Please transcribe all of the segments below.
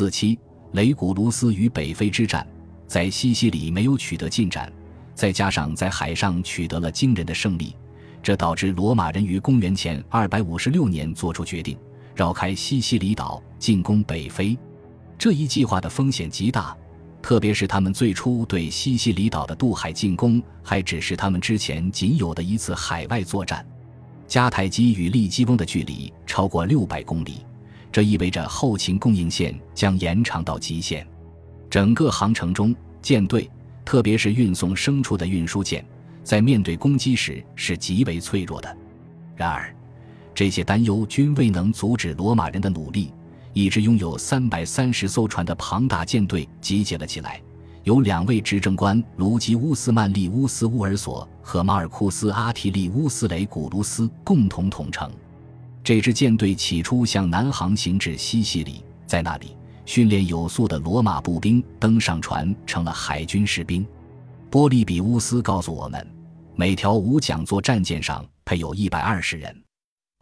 四七，雷古卢斯与北非之战，在西西里没有取得进展，再加上在海上取得了惊人的胜利，这导致罗马人于公元前二百五十六年做出决定，绕开西西里岛进攻北非。这一计划的风险极大。特别是他们最初对西西里岛的渡海进攻，还只是他们之前仅有的一次海外作战。迦太基与利基翁的距离超过六百公里，这意味着后勤供应线将延长到极限。整个航程中，舰队，特别是运送牲畜的运输舰，在面对攻击时是极为脆弱的。然而，这些担忧均未能阻止罗马人的努力。一支拥有三百三十艘船的庞大舰队集结了起来，由两位执政官卢基乌斯曼利乌斯乌尔索和马尔库斯阿提利乌斯雷古卢斯共同统称。这支舰队起初向南航行至西西里，在那里训练有素的罗马步兵登上船，成了海军士兵。波利比乌斯告诉我们，每条五桨座战舰上配有一百二十人。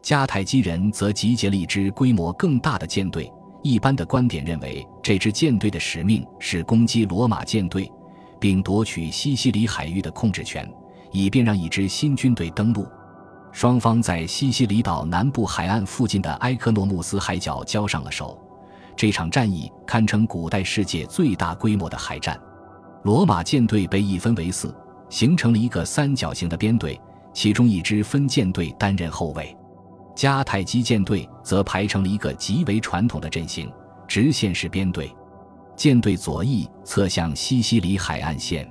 迦太基人则集结了一支规模更大的舰队。一般的观点认为，这支舰队的使命是攻击罗马舰队，并夺取西西里海域的控制权，以便让一支新军队登陆。双方在西西里岛南部海岸附近的埃克诺穆斯海角交上了手。这场战役堪称古代世界最大规模的海战。罗马舰队被一分为四，形成了一个三角形的编队，其中一支分舰队担任后卫。迦太基舰队则排成了一个极为传统的阵型，直线式编队，舰队左翼侧向西西里海岸线。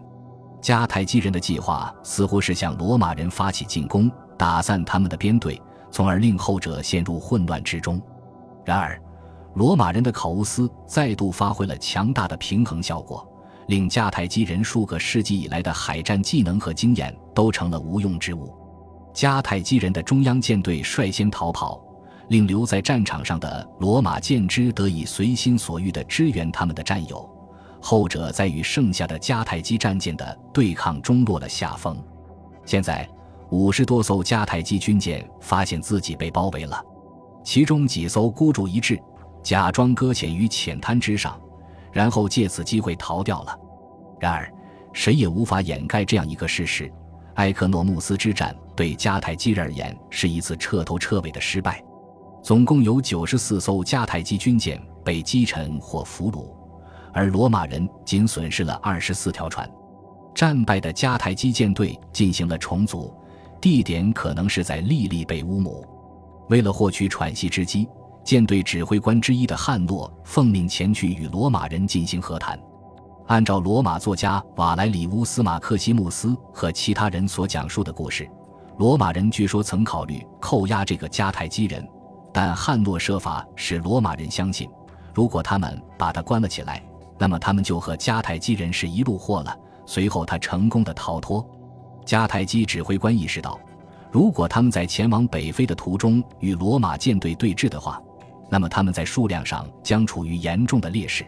迦太基人的计划似乎是向罗马人发起进攻，打散他们的编队，从而令后者陷入混乱之中。然而，罗马人的考乌斯再度发挥了强大的平衡效果，令迦太基人数个世纪以来的海战技能和经验都成了无用之物。迦太基人的中央舰队率先逃跑，令留在战场上的罗马舰只得以随心所欲地支援他们的战友，后者在与剩下的迦太基战舰的对抗中落了下风。现在，五十多艘迦太基军舰发现自己被包围了，其中几艘孤注一掷，假装搁浅于浅滩之上，然后借此机会逃掉了。然而，谁也无法掩盖这样一个事实。埃克诺穆斯之战对迦太基人而言是一次彻头彻尾的失败，总共有九十四艘迦太基军舰被击沉或俘虏，而罗马人仅损失了二十四条船。战败的迦太基舰队进行了重组，地点可能是在利利贝乌姆。为了获取喘息之机，舰队指挥官之一的汉诺奉命前去与罗马人进行和谈。按照罗马作家瓦莱里乌斯·马克西穆斯和其他人所讲述的故事，罗马人据说曾考虑扣押这个迦太基人，但汉诺设法使罗马人相信，如果他们把他关了起来，那么他们就和迦太基人是一路货了。随后他成功的逃脱。迦太基指挥官意识到，如果他们在前往北非的途中与罗马舰队对峙的话，那么他们在数量上将处于严重的劣势。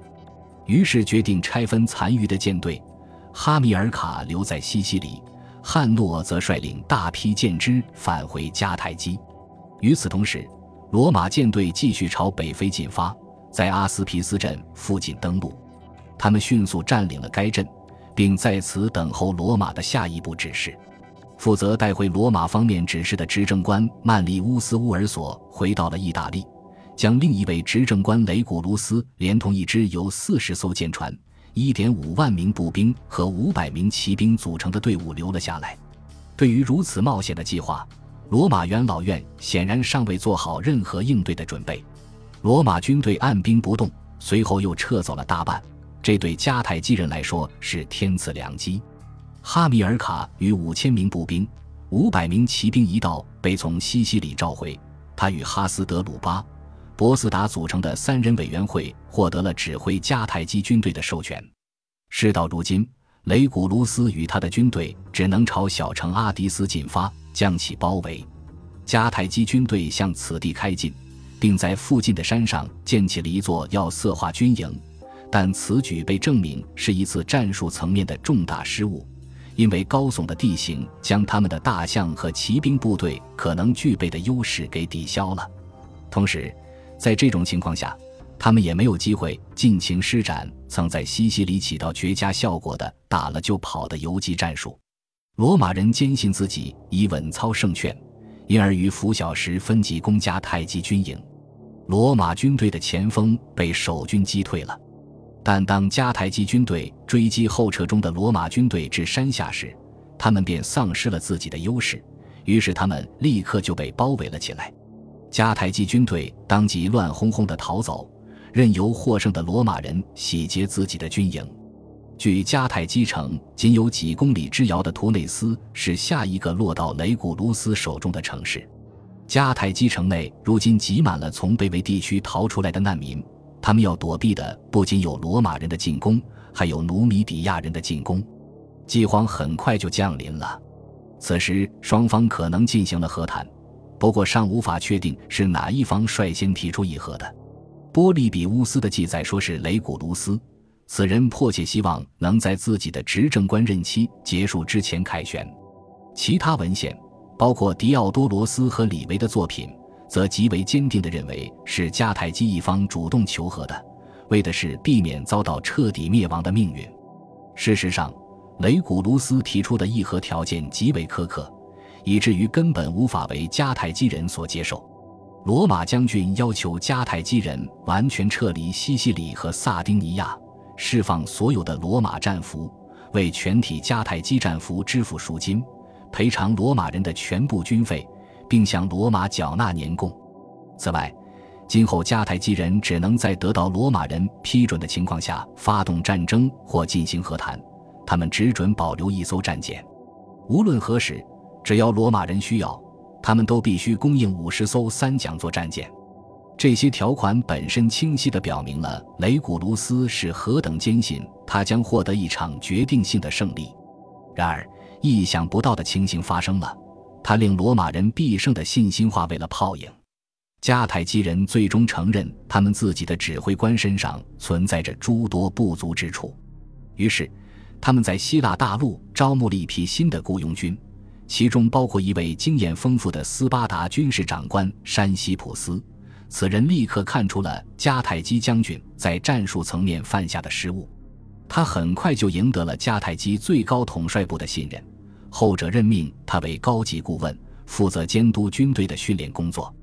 于是决定拆分残余的舰队，哈米尔卡留在西西里，汉诺则率领大批舰只返回迦太基。与此同时，罗马舰队继续朝北非进发，在阿斯皮斯镇附近登陆。他们迅速占领了该镇，并在此等候罗马的下一步指示。负责带回罗马方面指示的执政官曼利乌斯·乌尔索回到了意大利。将另一位执政官雷古卢斯连同一支由四十艘舰船、一点五万名步兵和五百名骑兵组成的队伍留了下来。对于如此冒险的计划，罗马元老院显然尚未做好任何应对的准备。罗马军队按兵不动，随后又撤走了大半。这对迦太基人来说是天赐良机。哈米尔卡与五千名步兵、五百名骑兵一道被从西西里召回，他与哈斯德鲁巴。博斯达组成的三人委员会获得了指挥迦太基军队的授权。事到如今，雷古卢斯与他的军队只能朝小城阿迪斯进发，将其包围。迦太基军队向此地开进，并在附近的山上建起了一座要色化军营，但此举被证明是一次战术层面的重大失误，因为高耸的地形将他们的大象和骑兵部队可能具备的优势给抵消了。同时，在这种情况下，他们也没有机会尽情施展曾在西西里起到绝佳效果的打了就跑的游击战术。罗马人坚信自己已稳操胜券，因而于拂晓时分级攻加太基军营。罗马军队的前锋被守军击退了，但当迦太基军队追击后撤中的罗马军队至山下时，他们便丧失了自己的优势，于是他们立刻就被包围了起来。迦太基军队当即乱哄哄地逃走。任由获胜的罗马人洗劫自己的军营。距迦太基城仅有几公里之遥的图内斯是下一个落到雷古卢斯手中的城市。迦太基城内如今挤满了从北纬地区逃出来的难民，他们要躲避的不仅有罗马人的进攻，还有努米底亚人的进攻。饥荒很快就降临了。此时双方可能进行了和谈，不过尚无法确定是哪一方率先提出议和的。波利比乌斯的记载说是雷古卢斯，此人迫切希望能在自己的执政官任期结束之前凯旋。其他文献，包括狄奥多罗斯和李维的作品，则极为坚定地认为是迦太基一方主动求和的，为的是避免遭到彻底灭亡的命运。事实上，雷古卢斯提出的议和条件极为苛刻，以至于根本无法为迦太基人所接受。罗马将军要求迦太基人完全撤离西西里和萨丁尼亚，释放所有的罗马战俘，为全体迦太基战俘支付赎金，赔偿罗马人的全部军费，并向罗马缴纳年贡。此外，今后迦太基人只能在得到罗马人批准的情况下发动战争或进行和谈，他们只准保留一艘战舰。无论何时，只要罗马人需要。他们都必须供应五十艘三桨座战舰，这些条款本身清晰地表明了雷古卢斯是何等坚信他将获得一场决定性的胜利。然而，意想不到的情形发生了，他令罗马人必胜的信心化为了泡影。迦太基人最终承认他们自己的指挥官身上存在着诸多不足之处，于是他们在希腊大陆招募了一批新的雇佣军。其中包括一位经验丰富的斯巴达军事长官山西普斯，此人立刻看出了迦太基将军在战术层面犯下的失误，他很快就赢得了迦太基最高统帅部的信任，后者任命他为高级顾问，负责监督军队的训练工作。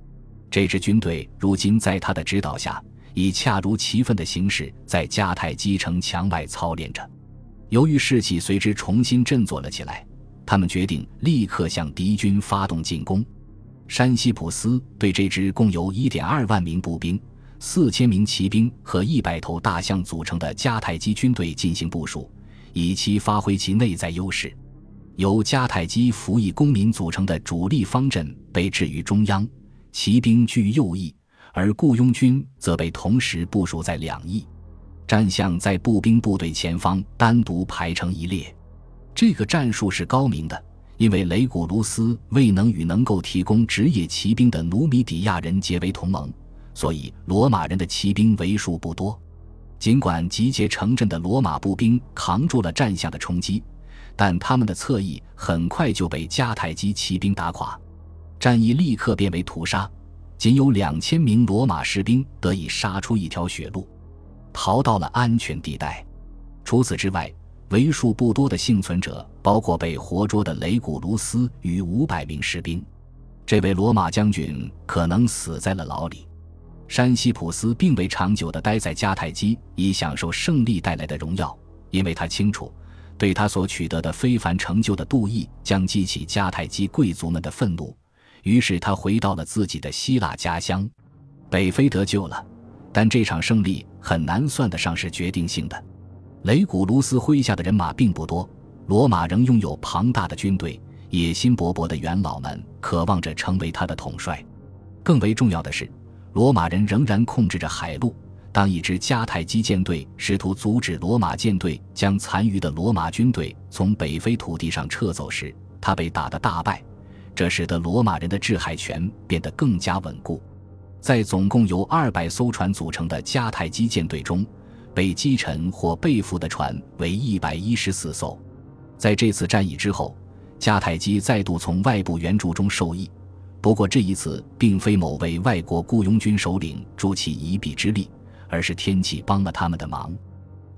这支军队如今在他的指导下，以恰如其分的形式在迦太基城墙外操练着。由于士气随之重新振作了起来。他们决定立刻向敌军发动进攻。山西普斯对这支共有一点二万名步兵、四千名骑兵和一百头大象组成的迦太基军队进行部署，以期发挥其内在优势。由迦太基服役公民组成的主力方阵被置于中央，骑兵居右翼，而雇佣军则被同时部署在两翼。战象在步兵部队前方单独排成一列。这个战术是高明的，因为雷古卢斯未能与能够提供职业骑兵的努米底亚人结为同盟，所以罗马人的骑兵为数不多。尽管集结城镇的罗马步兵扛住了战象的冲击，但他们的侧翼很快就被迦太基骑兵打垮，战役立刻变为屠杀。仅有两千名罗马士兵得以杀出一条血路，逃到了安全地带。除此之外，为数不多的幸存者包括被活捉的雷古卢斯与五百名士兵。这位罗马将军可能死在了牢里。山西普斯并未长久地待在迦太基，以享受胜利带来的荣耀，因为他清楚，对他所取得的非凡成就的妒意将激起迦太基贵族们的愤怒。于是他回到了自己的希腊家乡。北非得救了，但这场胜利很难算得上是决定性的。雷古卢斯麾下的人马并不多，罗马仍拥有庞大的军队，野心勃勃的元老们渴望着成为他的统帅。更为重要的是，罗马人仍然控制着海路。当一支迦太基舰队试图阻止罗马舰队将残余的罗马军队从北非土地上撤走时，他被打得大败，这使得罗马人的制海权变得更加稳固。在总共由二百艘船组成的迦太基舰队中，被击沉或被俘的船为一百一十四艘。在这次战役之后，迦太基再度从外部援助中受益。不过这一次并非某位外国雇佣军首领助其一臂之力，而是天气帮了他们的忙。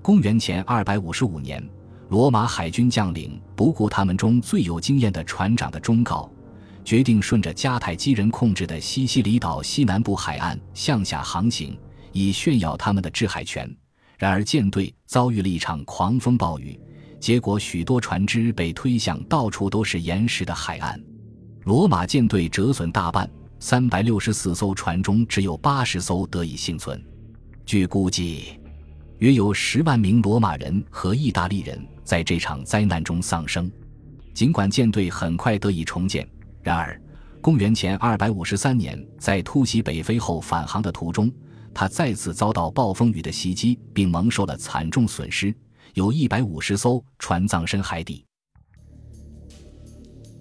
公元前二百五十五年，罗马海军将领不顾他们中最有经验的船长的忠告，决定顺着迦太基人控制的西西里岛西南部海岸向下航行，以炫耀他们的制海权。然而舰队遭遇了一场狂风暴雨，结果许多船只被推向到处都是岩石的海岸，罗马舰队折损大半，三百六十四艘船中只有八十艘得以幸存。据估计。约有十万名罗马人和意大利人在这场灾难中丧生。尽管舰队很快得以重建，然而，公元前253年在突袭北非后返航的途中，他再次遭到暴风雨的袭击，并蒙受了惨重损失，有一百五十艘船葬身海底。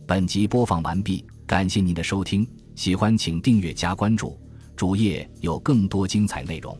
本集播放完毕，感谢您的收听，喜欢请订阅加关注，主页有更多精彩内容。